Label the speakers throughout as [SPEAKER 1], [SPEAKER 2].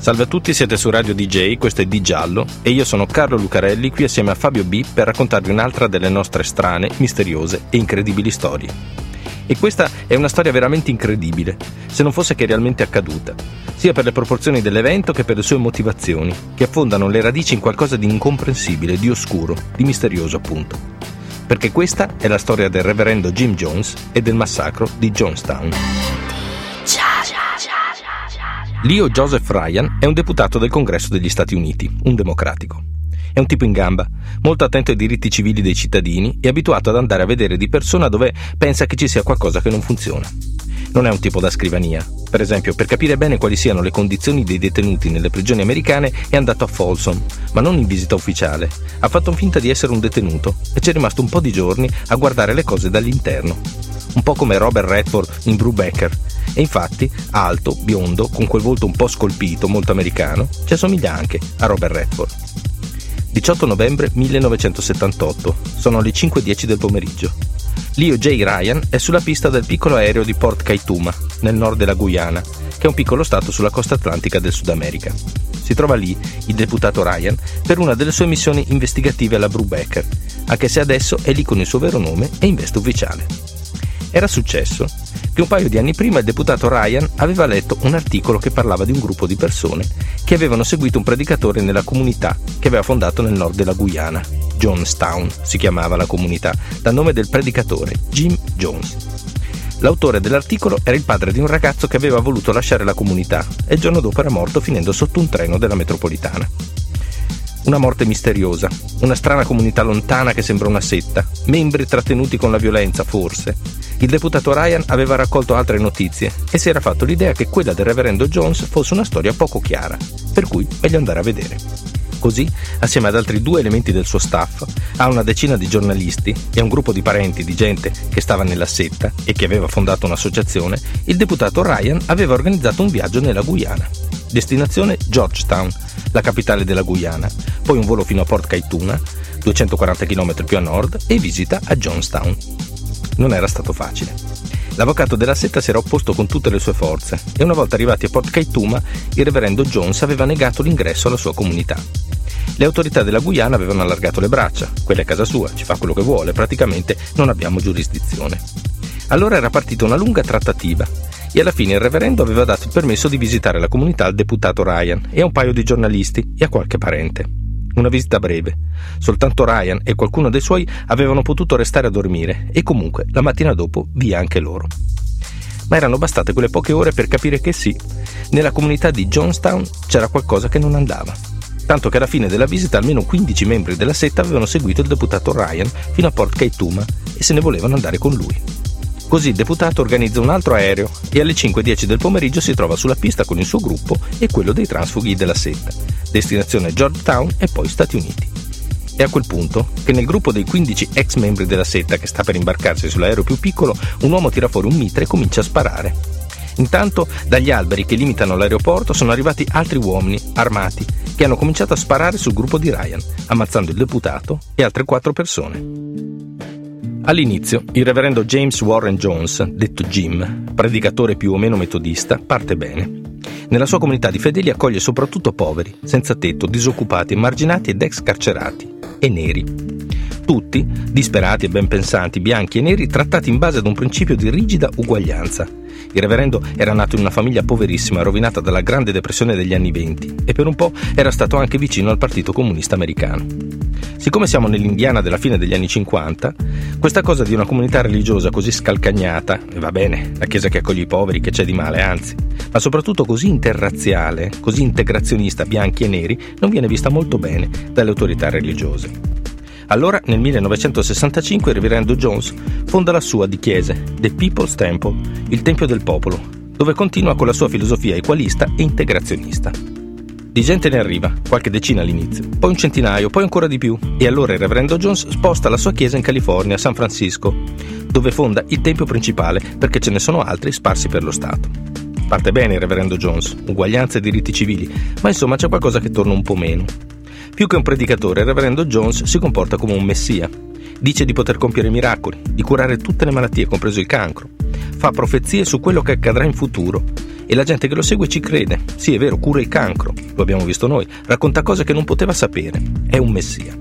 [SPEAKER 1] Salve a tutti, siete su Radio DJ, questo è Di Giallo e io sono Carlo Lucarelli qui assieme a Fabio B per raccontarvi un'altra delle nostre strane, misteriose e incredibili storie. E questa è una storia veramente incredibile, se non fosse che realmente accaduta, sia per le proporzioni dell'evento che per le sue motivazioni, che affondano le radici in qualcosa di incomprensibile, di oscuro, di misterioso appunto. Perché questa è la storia del reverendo Jim Jones e del massacro di Jonestown. Leo Joseph Ryan è un deputato del Congresso degli Stati Uniti, un democratico. È un tipo in gamba, molto attento ai diritti civili dei cittadini e abituato ad andare a vedere di persona dove pensa che ci sia qualcosa che non funziona. Non è un tipo da scrivania. Per esempio, per capire bene quali siano le condizioni dei detenuti nelle prigioni americane è andato a Folsom, ma non in visita ufficiale. Ha fatto finta di essere un detenuto e ci è rimasto un po' di giorni a guardare le cose dall'interno. Un po' come Robert Redford in Brubaker. E infatti, alto, biondo, con quel volto un po' scolpito, molto americano, ci assomiglia anche a Robert Redford. 18 novembre 1978, sono le 5.10 del pomeriggio. Leo J. Ryan è sulla pista del piccolo aereo di Port Kaituma, nel nord della Guyana, che è un piccolo stato sulla costa atlantica del Sud America. Si trova lì il deputato Ryan per una delle sue missioni investigative alla Brubaker, anche se adesso è lì con il suo vero nome e in veste ufficiale. Era successo che un paio di anni prima il deputato Ryan aveva letto un articolo che parlava di un gruppo di persone che avevano seguito un predicatore nella comunità che aveva fondato nel nord della Guyana. Jonestown si chiamava la comunità, dal nome del predicatore, Jim Jones. L'autore dell'articolo era il padre di un ragazzo che aveva voluto lasciare la comunità e il giorno dopo era morto finendo sotto un treno della metropolitana. Una morte misteriosa, una strana comunità lontana che sembra una setta, membri trattenuti con la violenza, forse. Il deputato Ryan aveva raccolto altre notizie e si era fatto l'idea che quella del reverendo Jones fosse una storia poco chiara, per cui meglio andare a vedere. Così, assieme ad altri due elementi del suo staff, a una decina di giornalisti e a un gruppo di parenti di gente che stava nella setta e che aveva fondato un'associazione, il deputato Ryan aveva organizzato un viaggio nella Guyana. Destinazione Georgetown, la capitale della Guyana, poi un volo fino a Port Kaituna, 240 km più a nord, e visita a Jonestown. Non era stato facile. L'avvocato della setta si era opposto con tutte le sue forze e una volta arrivati a Port Kaituma il reverendo Jones aveva negato l'ingresso alla sua comunità. Le autorità della Guyana avevano allargato le braccia, quella è casa sua, ci fa quello che vuole, praticamente non abbiamo giurisdizione. Allora era partita una lunga trattativa e alla fine il reverendo aveva dato il permesso di visitare la comunità al deputato Ryan e a un paio di giornalisti e a qualche parente. Una visita breve. Soltanto Ryan e qualcuno dei suoi avevano potuto restare a dormire e comunque la mattina dopo via anche loro. Ma erano bastate quelle poche ore per capire che sì, nella comunità di Jonestown c'era qualcosa che non andava. Tanto che alla fine della visita almeno 15 membri della setta avevano seguito il deputato Ryan fino a Port Kaituma e se ne volevano andare con lui. Così il deputato organizza un altro aereo e alle 5.10 del pomeriggio si trova sulla pista con il suo gruppo e quello dei transfughi della setta, destinazione Georgetown e poi Stati Uniti. È a quel punto che nel gruppo dei 15 ex membri della setta che sta per imbarcarsi sull'aereo più piccolo, un uomo tira fuori un mitra e comincia a sparare. Intanto, dagli alberi che limitano l'aeroporto sono arrivati altri uomini armati che hanno cominciato a sparare sul gruppo di Ryan, ammazzando il deputato e altre quattro persone. All'inizio, il reverendo James Warren Jones, detto Jim, predicatore più o meno metodista, parte bene. Nella sua comunità di fedeli accoglie soprattutto poveri, senza tetto, disoccupati, emarginati ed ex carcerati, e neri. Tutti, disperati e ben pensanti, bianchi e neri, trattati in base ad un principio di rigida uguaglianza. Il reverendo era nato in una famiglia poverissima, rovinata dalla grande depressione degli anni venti, e per un po' era stato anche vicino al Partito Comunista Americano. Siccome siamo nell'Indiana della fine degli anni 50, questa cosa di una comunità religiosa così scalcagnata, e va bene, la chiesa che accoglie i poveri, che c'è di male, anzi, ma soprattutto così interrazziale, così integrazionista, bianchi e neri, non viene vista molto bene dalle autorità religiose. Allora, nel 1965, il reverendo Jones fonda la sua di chiese, The People's Temple, il Tempio del Popolo, dove continua con la sua filosofia equalista e integrazionista. Di gente ne arriva, qualche decina all'inizio, poi un centinaio, poi ancora di più, e allora il reverendo Jones sposta la sua chiesa in California, a San Francisco, dove fonda il tempio principale perché ce ne sono altri sparsi per lo Stato. Parte bene il reverendo Jones, uguaglianza e diritti civili, ma insomma c'è qualcosa che torna un po' meno. Più che un predicatore, il reverendo Jones si comporta come un messia. Dice di poter compiere miracoli, di curare tutte le malattie, compreso il cancro. Fa profezie su quello che accadrà in futuro e la gente che lo segue ci crede. Sì, è vero, cura il cancro, lo abbiamo visto noi, racconta cose che non poteva sapere. È un messia.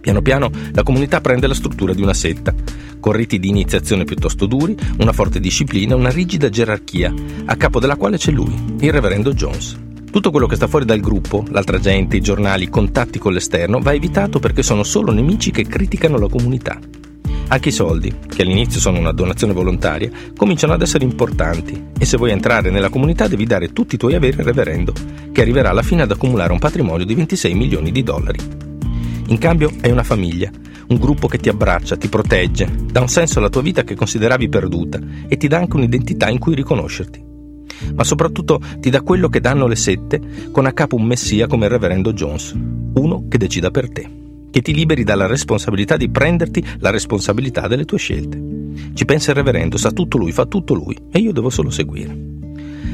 [SPEAKER 1] Piano piano la comunità prende la struttura di una setta, con riti di iniziazione piuttosto duri, una forte disciplina, una rigida gerarchia, a capo della quale c'è lui, il reverendo Jones. Tutto quello che sta fuori dal gruppo, l'altra gente, i giornali, i contatti con l'esterno, va evitato perché sono solo nemici che criticano la comunità. Anche i soldi, che all'inizio sono una donazione volontaria, cominciano ad essere importanti e se vuoi entrare nella comunità devi dare tutti i tuoi averi al reverendo, che arriverà alla fine ad accumulare un patrimonio di 26 milioni di dollari. In cambio hai una famiglia, un gruppo che ti abbraccia, ti protegge, dà un senso alla tua vita che consideravi perduta e ti dà anche un'identità in cui riconoscerti. Ma soprattutto ti dà quello che danno le sette con a capo un messia come il reverendo Jones, uno che decida per te che ti liberi dalla responsabilità di prenderti la responsabilità delle tue scelte. Ci pensa il reverendo, sa tutto lui, fa tutto lui e io devo solo seguire.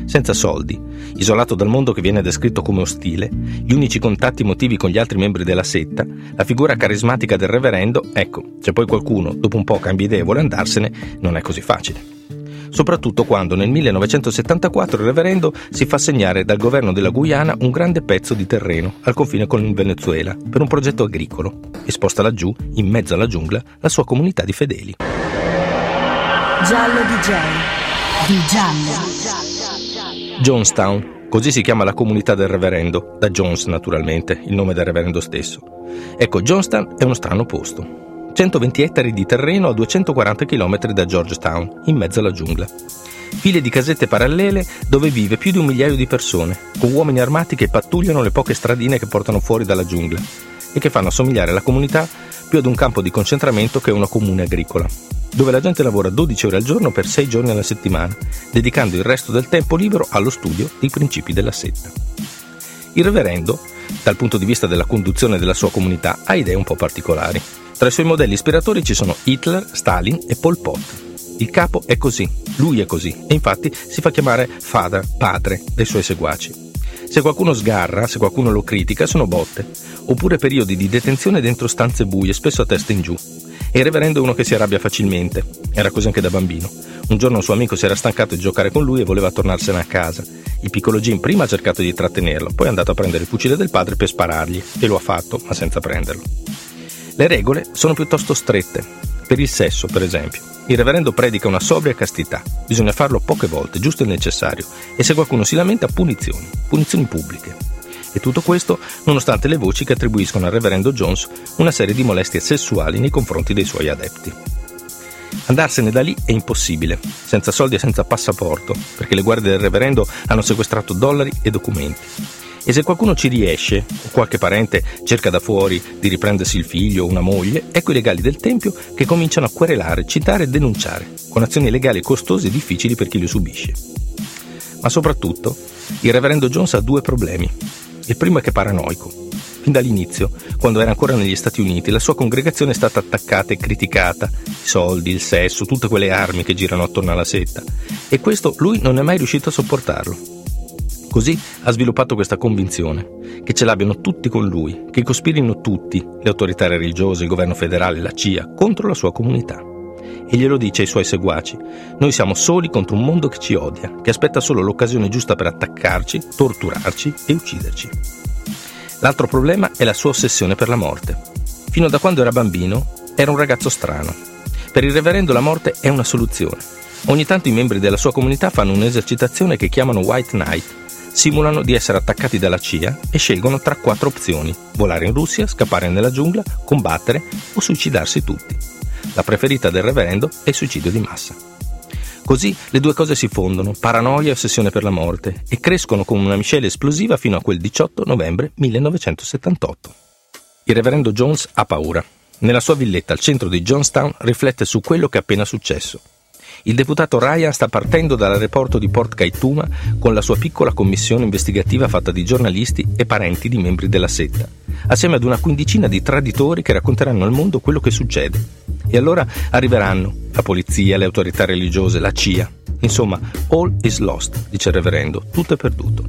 [SPEAKER 1] Senza soldi, isolato dal mondo che viene descritto come ostile, gli unici contatti emotivi con gli altri membri della setta, la figura carismatica del reverendo, ecco, se poi qualcuno dopo un po' cambia idea e vuole andarsene, non è così facile soprattutto quando nel 1974 il reverendo si fa segnare dal governo della Guyana un grande pezzo di terreno al confine con il Venezuela per un progetto agricolo e sposta laggiù, in mezzo alla giungla, la sua comunità di fedeli.
[SPEAKER 2] Giallo DJ di Giallo.
[SPEAKER 1] Jonestown Così si chiama la comunità del reverendo, da Jones naturalmente, il nome del reverendo stesso. Ecco, Jonestown è uno strano posto. 120 ettari di terreno a 240 km da Georgetown, in mezzo alla giungla. File di casette parallele dove vive più di un migliaio di persone, con uomini armati che pattugliano le poche stradine che portano fuori dalla giungla e che fanno assomigliare la comunità più ad un campo di concentramento che a una comune agricola, dove la gente lavora 12 ore al giorno per 6 giorni alla settimana, dedicando il resto del tempo libero allo studio dei principi della setta. Il reverendo, dal punto di vista della conduzione della sua comunità, ha idee un po' particolari. Tra i suoi modelli ispiratori ci sono Hitler, Stalin e Pol Pot. Il capo è così, lui è così, e infatti si fa chiamare father, padre, dai suoi seguaci. Se qualcuno sgarra, se qualcuno lo critica, sono botte, oppure periodi di detenzione dentro stanze buie, spesso a testa in giù. E il reverendo è uno che si arrabbia facilmente, era così anche da bambino. Un giorno un suo amico si era stancato di giocare con lui e voleva tornarsene a casa. Il piccolo Jim prima ha cercato di trattenerlo, poi è andato a prendere il fucile del padre per sparargli, e lo ha fatto, ma senza prenderlo. Le regole sono piuttosto strette. Per il sesso, per esempio. Il reverendo predica una sobria castità. Bisogna farlo poche volte, giusto il necessario. E se qualcuno si lamenta, punizioni. Punizioni pubbliche. E tutto questo nonostante le voci che attribuiscono al reverendo Jones una serie di molestie sessuali nei confronti dei suoi adepti. Andarsene da lì è impossibile, senza soldi e senza passaporto, perché le guardie del reverendo hanno sequestrato dollari e documenti. E se qualcuno ci riesce, o qualche parente cerca da fuori di riprendersi il figlio o una moglie, ecco i legali del Tempio che cominciano a querelare, citare e denunciare, con azioni legali costose e difficili per chi le subisce. Ma soprattutto, il reverendo Jones ha due problemi. Il primo è che è paranoico. Fin dall'inizio, quando era ancora negli Stati Uniti, la sua congregazione è stata attaccata e criticata. I soldi, il sesso, tutte quelle armi che girano attorno alla setta. E questo lui non è mai riuscito a sopportarlo. Così ha sviluppato questa convinzione, che ce l'abbiano tutti con lui, che cospirino tutti, le autorità religiose, il governo federale, la CIA, contro la sua comunità. E glielo dice ai suoi seguaci, noi siamo soli contro un mondo che ci odia, che aspetta solo l'occasione giusta per attaccarci, torturarci e ucciderci. L'altro problema è la sua ossessione per la morte. Fino da quando era bambino era un ragazzo strano. Per il reverendo la morte è una soluzione. Ogni tanto i membri della sua comunità fanno un'esercitazione che chiamano White Night, simulano di essere attaccati dalla CIA e scelgono tra quattro opzioni: volare in Russia, scappare nella giungla, combattere o suicidarsi tutti. La preferita del reverendo è il suicidio di massa. Così le due cose si fondono, paranoia e ossessione per la morte, e crescono come una miscela esplosiva fino a quel 18 novembre 1978. Il reverendo Jones ha paura. Nella sua villetta al centro di Johnstown riflette su quello che è appena successo il deputato Ryan sta partendo dall'aeroporto di Port Kaituma con la sua piccola commissione investigativa fatta di giornalisti e parenti di membri della setta, assieme ad una quindicina di traditori che racconteranno al mondo quello che succede. E allora arriveranno la polizia, le autorità religiose, la CIA. Insomma, all is lost, dice il reverendo, tutto è perduto.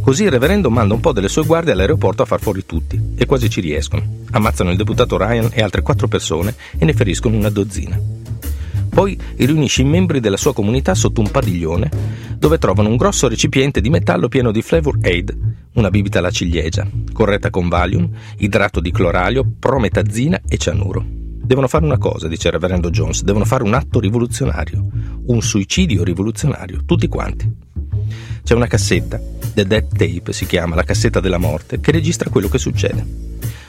[SPEAKER 1] Così il reverendo manda un po' delle sue guardie all'aeroporto a far fuori tutti, e quasi ci riescono. Ammazzano il deputato Ryan e altre quattro persone e ne feriscono una dozzina. Poi riunisce i membri della sua comunità sotto un padiglione, dove trovano un grosso recipiente di metallo pieno di Flavor Aid, una bibita alla ciliegia, corretta con Valium, idrato di cloralio, prometazzina e cianuro. Devono fare una cosa, dice il reverendo Jones, devono fare un atto rivoluzionario, un suicidio rivoluzionario, tutti quanti. C'è una cassetta, The Death Tape si chiama, la cassetta della morte, che registra quello che succede.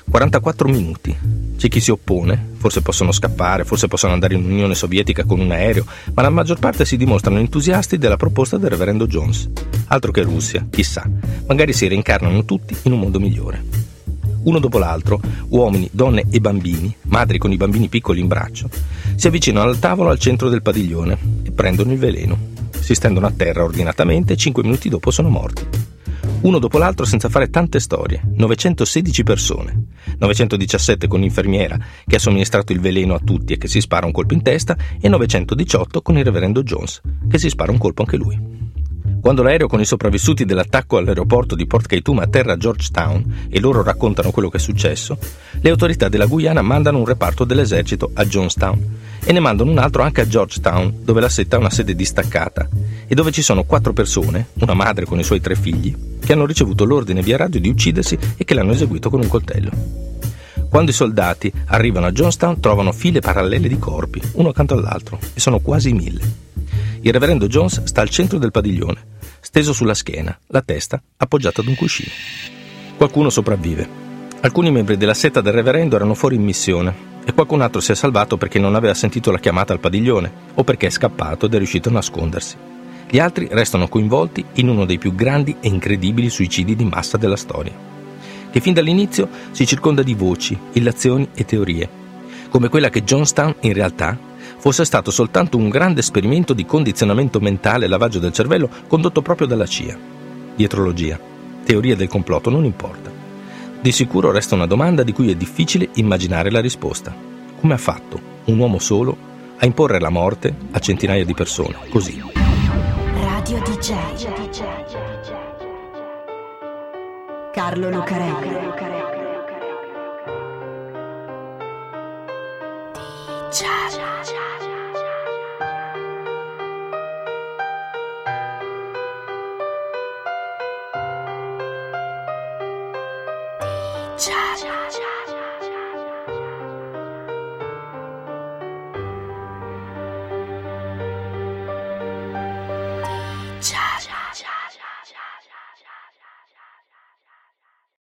[SPEAKER 1] 44 minuti. C'è chi si oppone, forse possono scappare, forse possono andare in Unione Sovietica con un aereo, ma la maggior parte si dimostrano entusiasti della proposta del reverendo Jones. Altro che Russia, chissà, magari si reincarnano tutti in un mondo migliore. Uno dopo l'altro, uomini, donne e bambini, madri con i bambini piccoli in braccio, si avvicinano al tavolo al centro del padiglione e prendono il veleno. Si stendono a terra ordinatamente e 5 minuti dopo sono morti uno dopo l'altro senza fare tante storie, 916 persone, 917 con l'infermiera che ha somministrato il veleno a tutti e che si spara un colpo in testa e 918 con il reverendo Jones che si spara un colpo anche lui. Quando l'aereo con i sopravvissuti dell'attacco all'aeroporto di Port Kaituma atterra a Georgetown e loro raccontano quello che è successo, le autorità della Guyana mandano un reparto dell'esercito a Jonestown e ne mandano un altro anche a Georgetown, dove la setta ha una sede distaccata e dove ci sono quattro persone, una madre con i suoi tre figli, che hanno ricevuto l'ordine via radio di uccidersi e che l'hanno eseguito con un coltello. Quando i soldati arrivano a Jonestown trovano file parallele di corpi, uno accanto all'altro, e sono quasi mille. Il reverendo Jones sta al centro del padiglione, steso sulla schiena, la testa appoggiata ad un cuscino. Qualcuno sopravvive. Alcuni membri della setta del reverendo erano fuori in missione e qualcun altro si è salvato perché non aveva sentito la chiamata al padiglione o perché è scappato ed è riuscito a nascondersi. Gli altri restano coinvolti in uno dei più grandi e incredibili suicidi di massa della storia, che fin dall'inizio si circonda di voci, illazioni e teorie, come quella che Johnstown in realtà fosse stato soltanto un grande esperimento di condizionamento mentale e lavaggio del cervello condotto proprio dalla CIA. Dietrologia, teoria del complotto, non importa. Di sicuro resta una domanda di cui è difficile immaginare la risposta. Come ha fatto un uomo solo a imporre la morte a centinaia di persone, così?
[SPEAKER 2] Radio DJ Carlo Lucarelli DJ